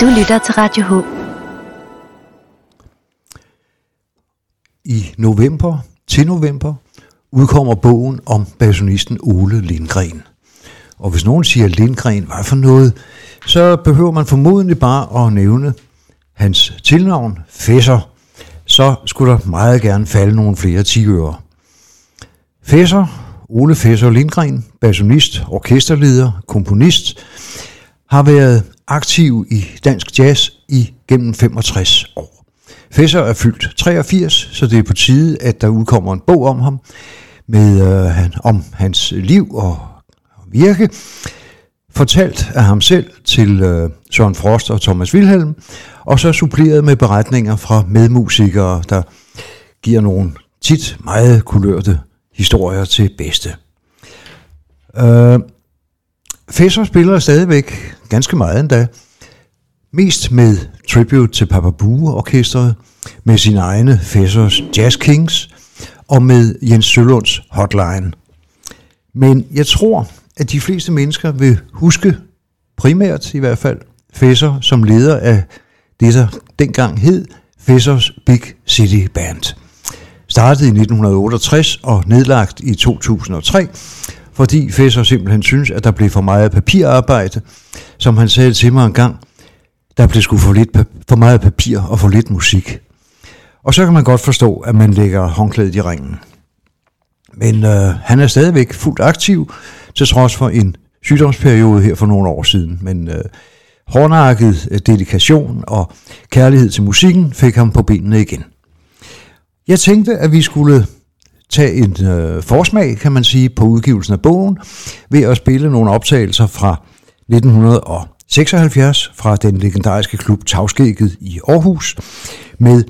Du lytter til Radio H. I november til november udkommer bogen om bassonisten Ole Lindgren. Og hvis nogen siger Lindgren, hvad for noget, så behøver man formodentlig bare at nævne hans tilnavn, Fæsser. Så skulle der meget gerne falde nogle flere tigører. Fæsser Ole Fesser Lindgren, bassonist, orkesterleder, komponist, har været aktiv i dansk jazz i gennem 65 år. Fesser er fyldt 83, så det er på tide, at der udkommer en bog om ham, med øh, om hans liv og virke, fortalt af ham selv til øh, Søren Frost og Thomas Wilhelm, og så suppleret med beretninger fra medmusikere, der giver nogle tit meget kulørte historier til bedste. Øh, Fesser spiller stadigvæk ganske meget endda, mest med tribute til Papa Bue orkestret, med sine egne Fessers Jazz Kings og med Jens Sølunds Hotline. Men jeg tror, at de fleste mennesker vil huske, primært i hvert fald, Fesser som leder af det, der dengang hed Fessers Big City Band startet i 1968 og nedlagt i 2003, fordi Fesser simpelthen synes, at der blev for meget papirarbejde. Som han sagde til mig en gang, der blev sgu for, lidt, for meget papir og for lidt musik. Og så kan man godt forstå, at man lægger håndklædet i ringen. Men øh, han er stadigvæk fuldt aktiv, til trods for en sygdomsperiode her for nogle år siden. Men øh, hårdnakket øh, dedikation og kærlighed til musikken fik ham på benene igen. Jeg tænkte, at vi skulle tage en øh, forsmag, kan man sige, på udgivelsen af bogen, ved at spille nogle optagelser fra 1976 fra den legendariske klub Tavskægget i Aarhus, med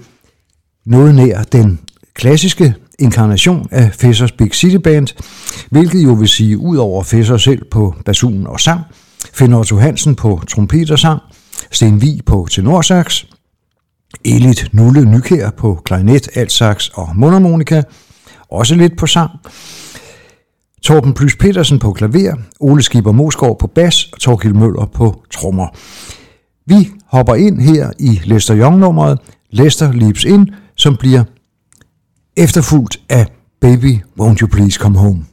noget nær den klassiske inkarnation af Fessers Big City Band, hvilket jo vil sige, ud over Fesser selv på basun og sang, Finn Otto Hansen på trompet og sang, Sten Vig på tenorsax, Elit Nulle Nykær på klarinet, altsax og mundharmonika, også lidt på sang, Torben Plys Petersen på klaver, Ole Skipper Mosgaard på bas og Torkild Møller på trommer. Vi hopper ind her i Lester Young-nummeret, Lester Leaps In, som bliver efterfulgt af Baby, Won't You Please Come Home.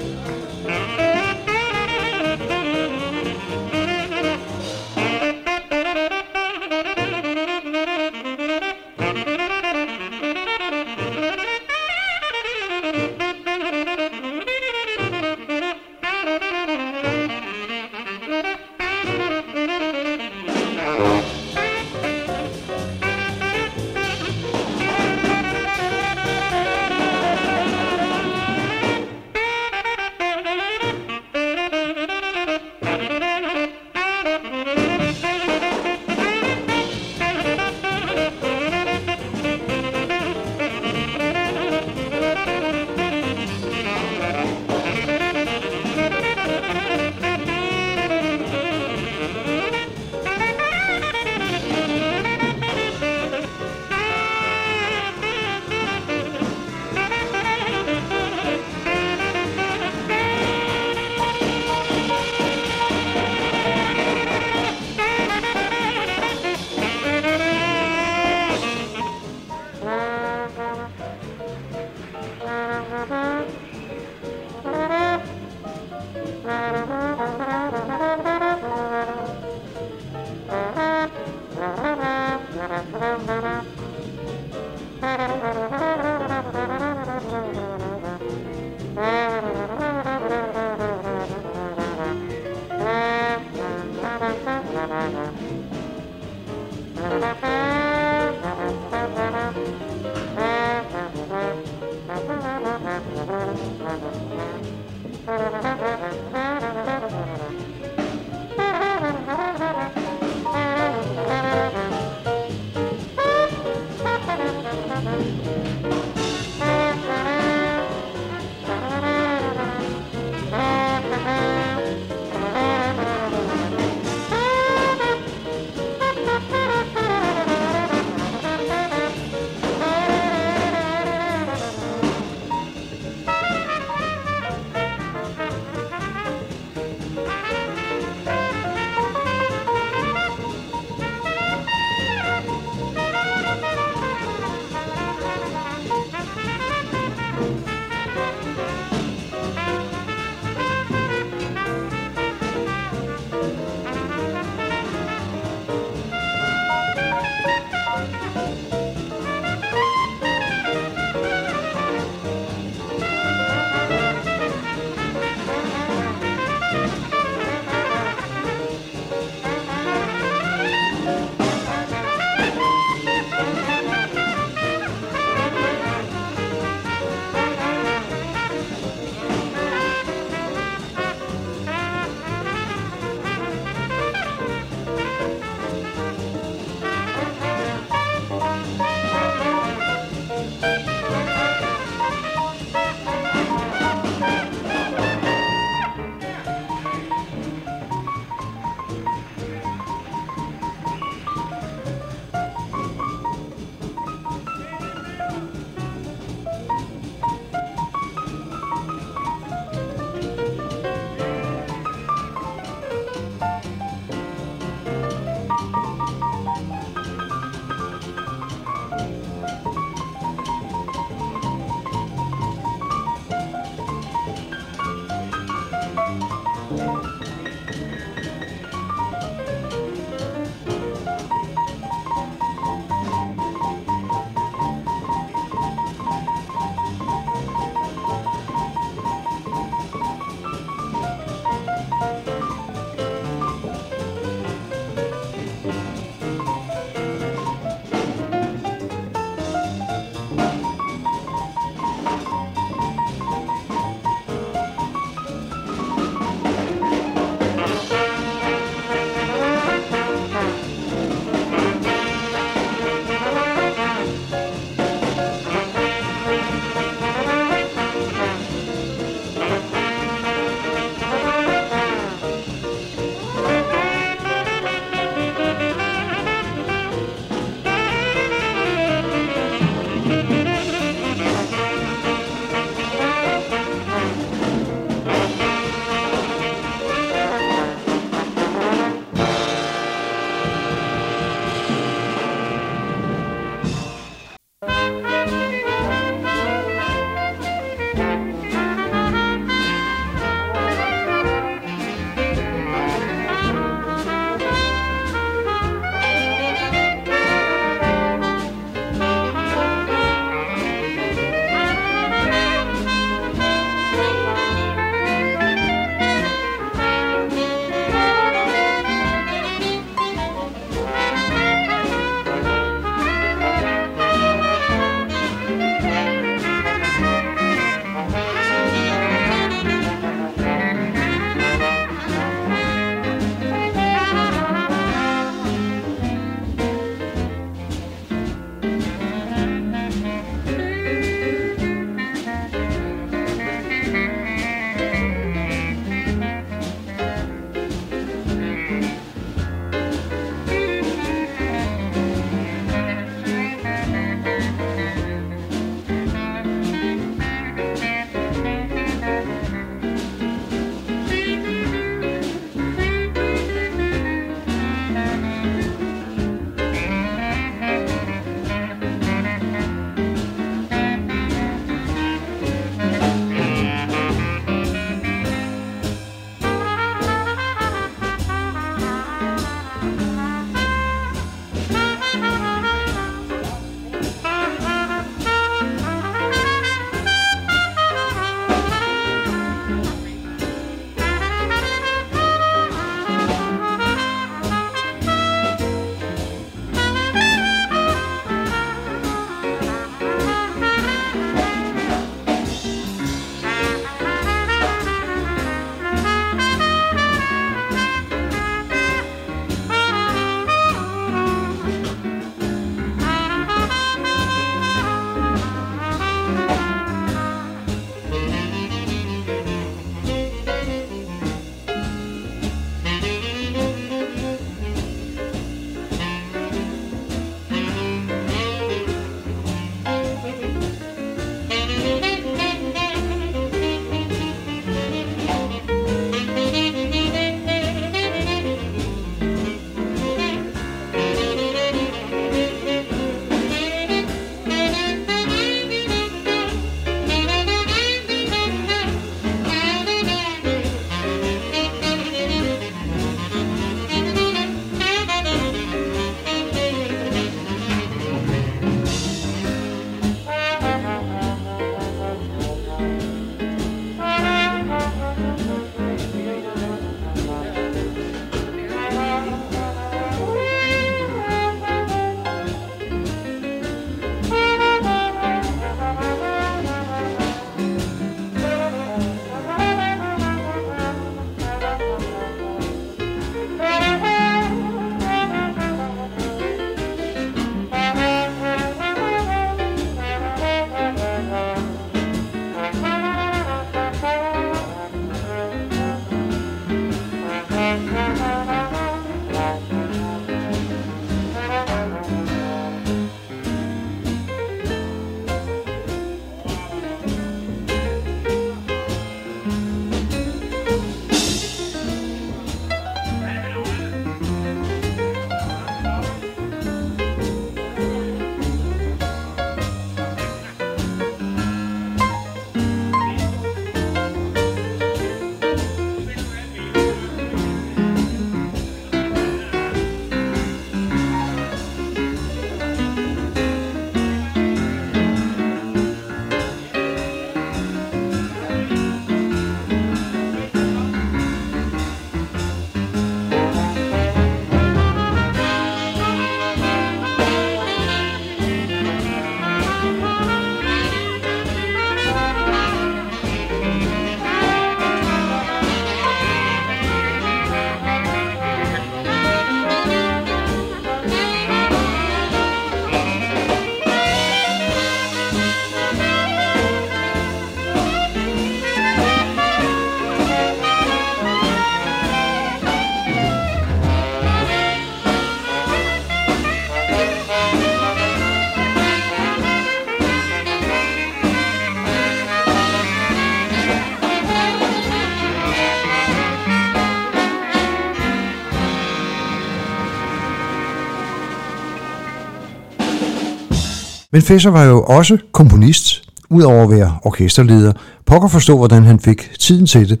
Men Fesser var jo også komponist, udover at være orkesterleder. Pokker forstå, hvordan han fik tiden til det.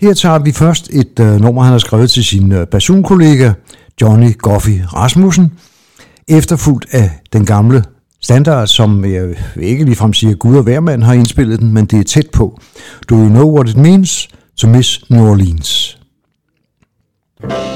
Her tager vi først et øh, nummer, han har skrevet til sin øh, basunkollega Johnny Goffy Rasmussen, efterfulgt af den gamle standard, som jeg øh, ikke ligefrem siger, Gud og hvermand har indspillet den, men det er tæt på. Do you know what it means to miss New Orleans? thank you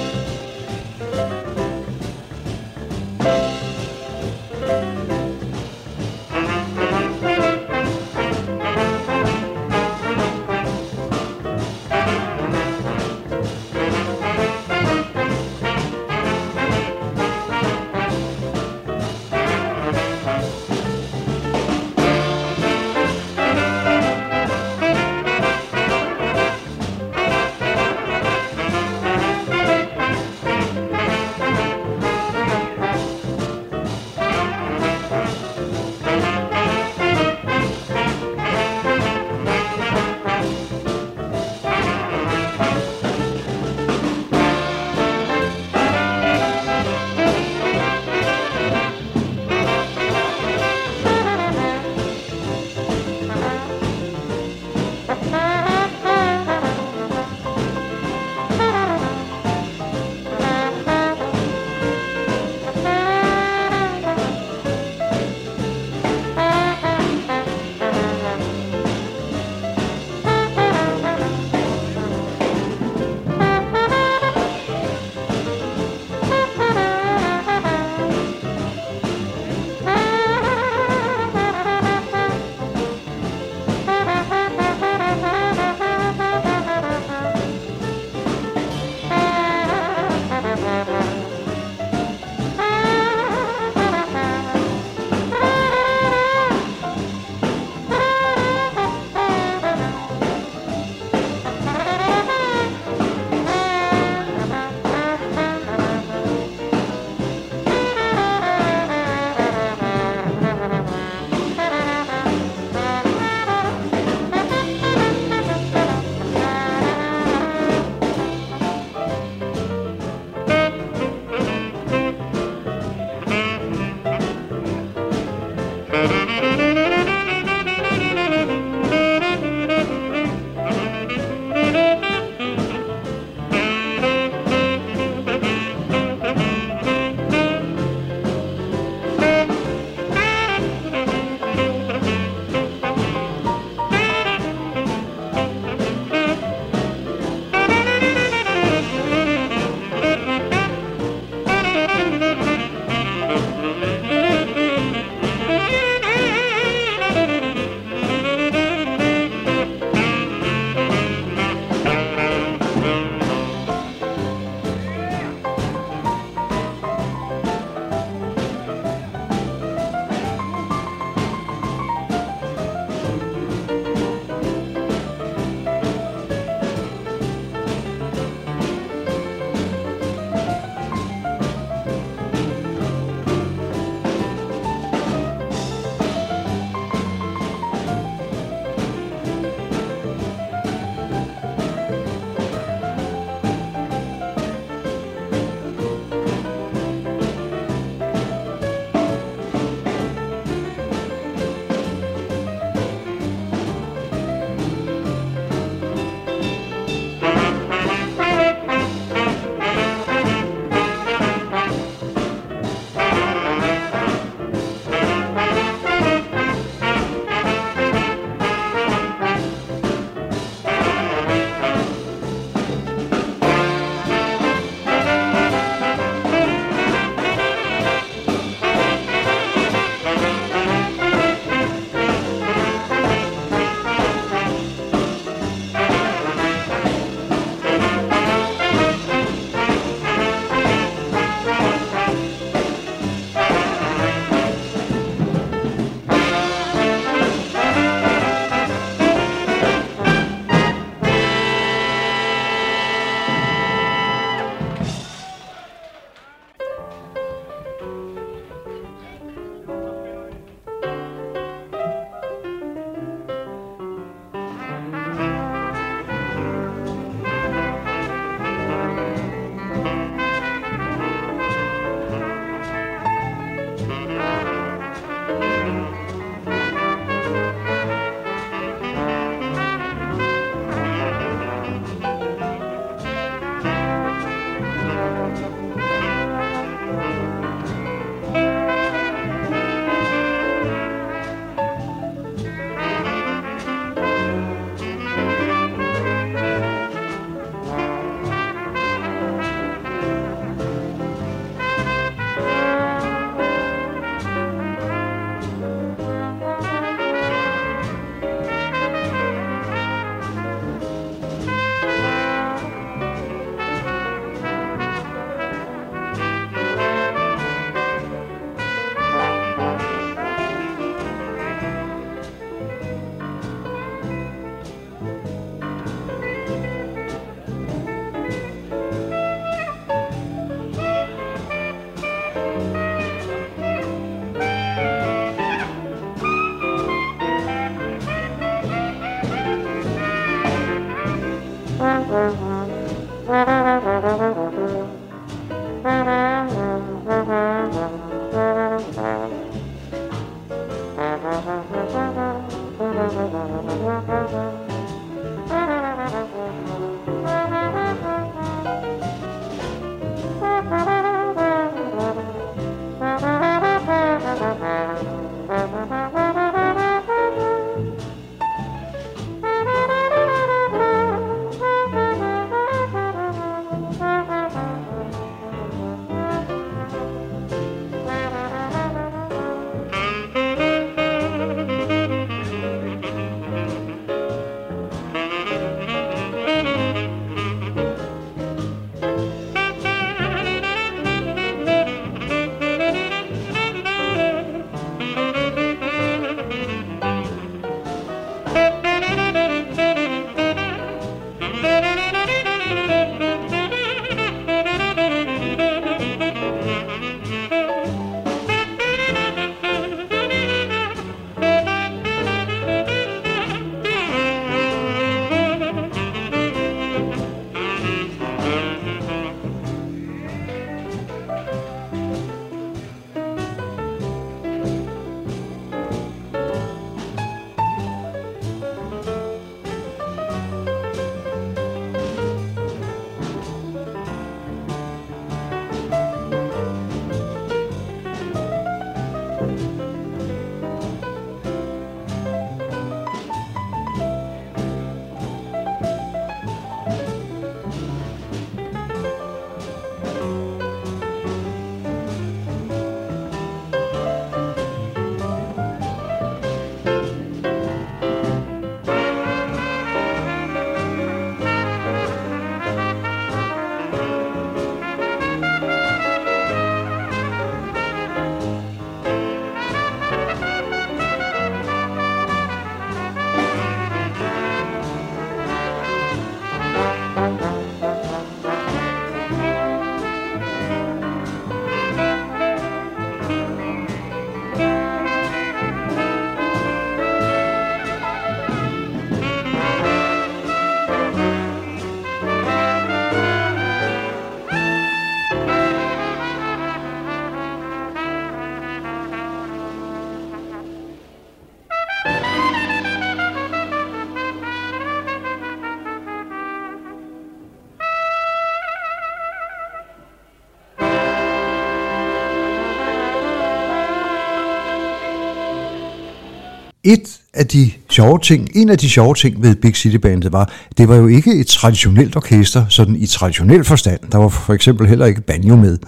Et af de sjove ting, en af de sjove ting ved Big City Bandet var, det var jo ikke et traditionelt orkester, sådan i traditionel forstand. Der var for eksempel heller ikke banjo med.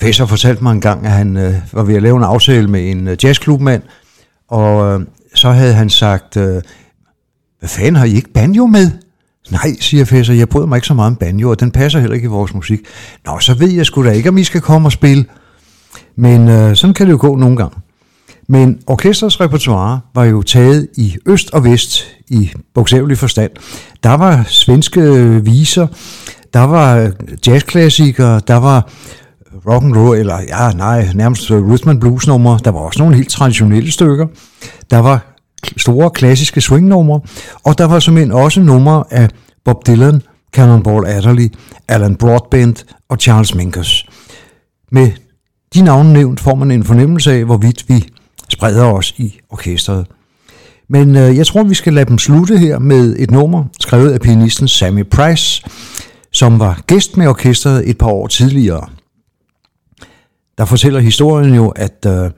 Fæsser fortalte mig en gang, at han øh, var ved at lave en aftale med en øh, jazzklubmand, og øh, så havde han sagt, øh, hvad fanden har I ikke banjo med? Nej, siger Fæsser, jeg bryder mig ikke så meget om banjo, og den passer heller ikke i vores musik. Nå, så ved jeg sgu da ikke, om I skal komme og spille. Men øh, sådan kan det jo gå nogle gange. Men orkestrets repertoire var jo taget i øst og vest i bogstavelig forstand. Der var svenske viser, der var jazzklassikere, der var rock and roll eller ja, nej, nærmest rhythm and blues numre. Der var også nogle helt traditionelle stykker. Der var store klassiske swingnumre, og der var simpelthen også numre af Bob Dylan, Cannonball Adderley, Alan Broadbent og Charles Mingus. Med de navne nævnt får man en fornemmelse af, hvorvidt vi spreder os i orkestret. Men øh, jeg tror, vi skal lade dem slutte her med et nummer, skrevet af pianisten Sammy Price, som var gæst med orkestret et par år tidligere. Der fortæller historien jo, at øh,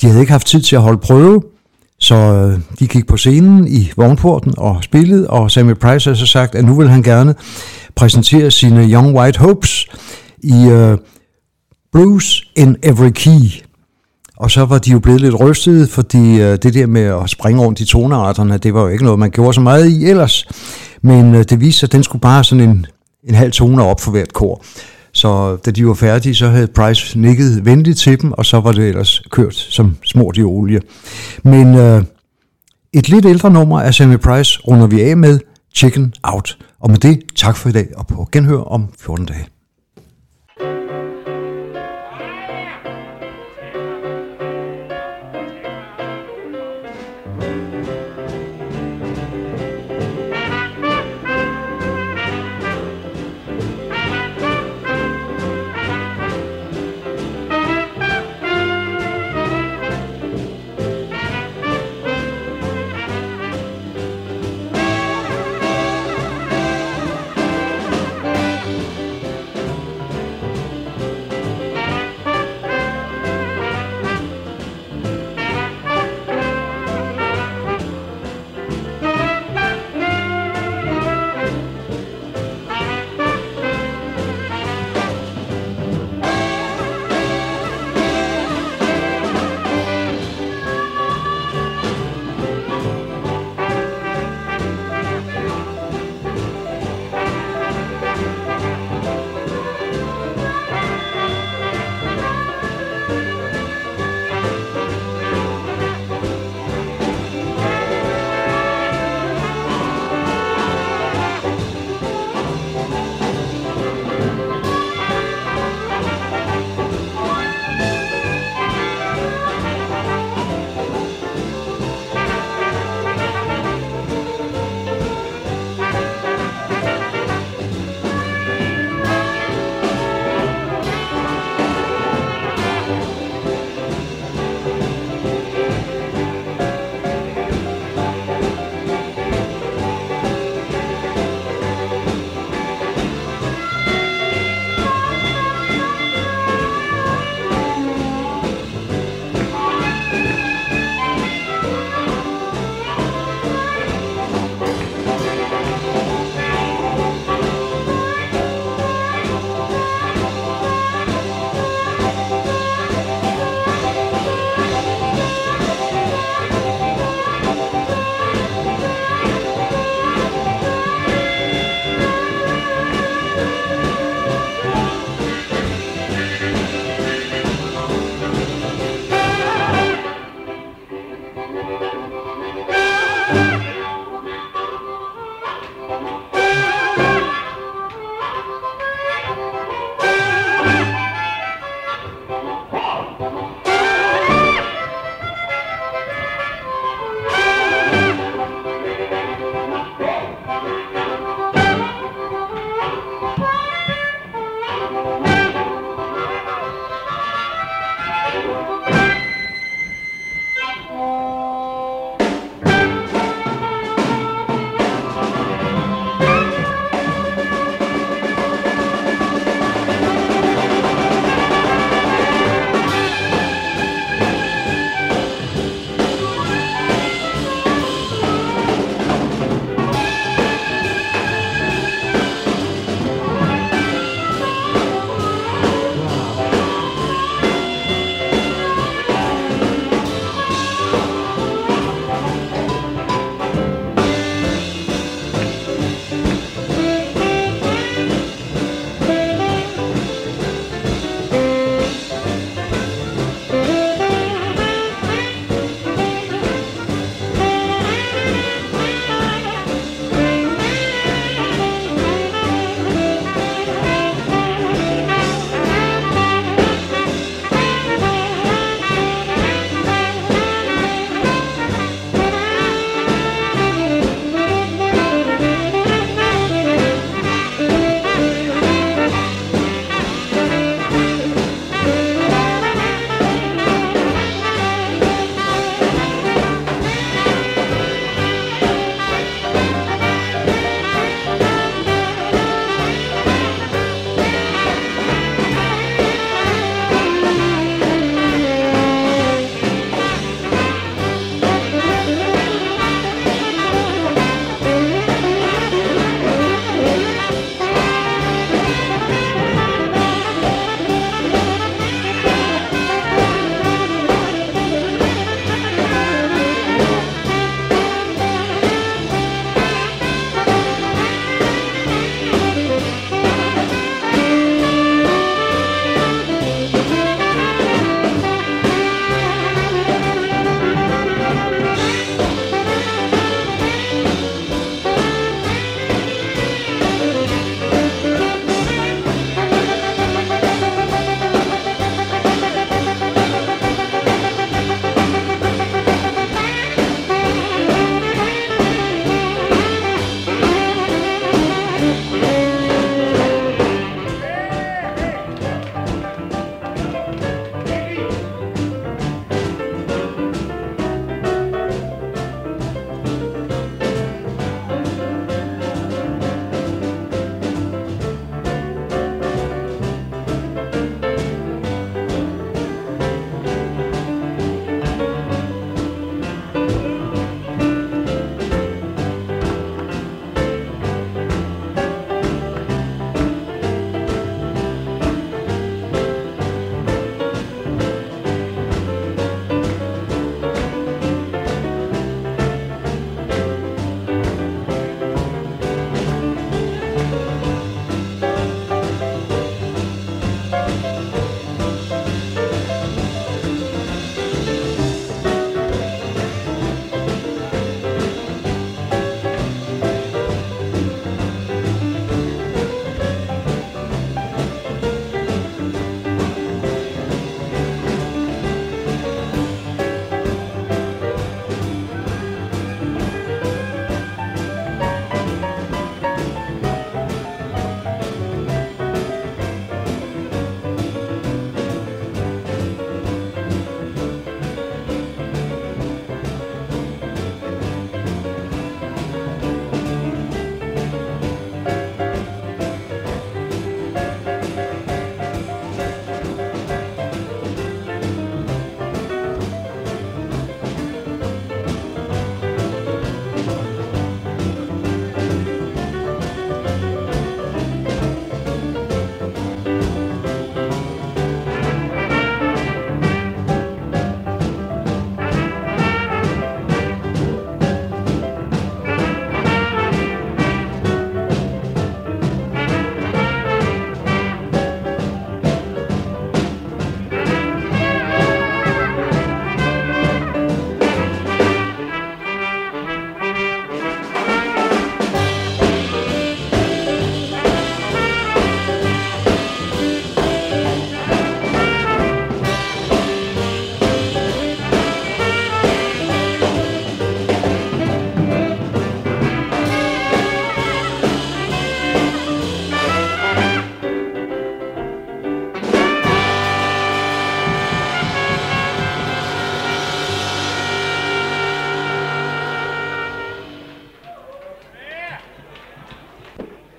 de havde ikke haft tid til at holde prøve, så øh, de gik på scenen i vognporten og spillede, og Sammy Price har så sagt, at nu vil han gerne præsentere sine Young White Hopes i øh, Blues in Every Key. Og så var de jo blevet lidt rystede, fordi øh, det der med at springe rundt i tonearterne, det var jo ikke noget, man gjorde så meget i ellers. Men øh, det viste sig, at den skulle bare sådan en, en halv tone op for hvert kor. Så da de var færdige, så havde Price nikket venligt til dem, og så var det ellers kørt som smurt i olie. Men øh, et lidt ældre nummer af Sammy Price runder vi af med Chicken Out. Og med det, tak for i dag, og på genhør om 14 dage.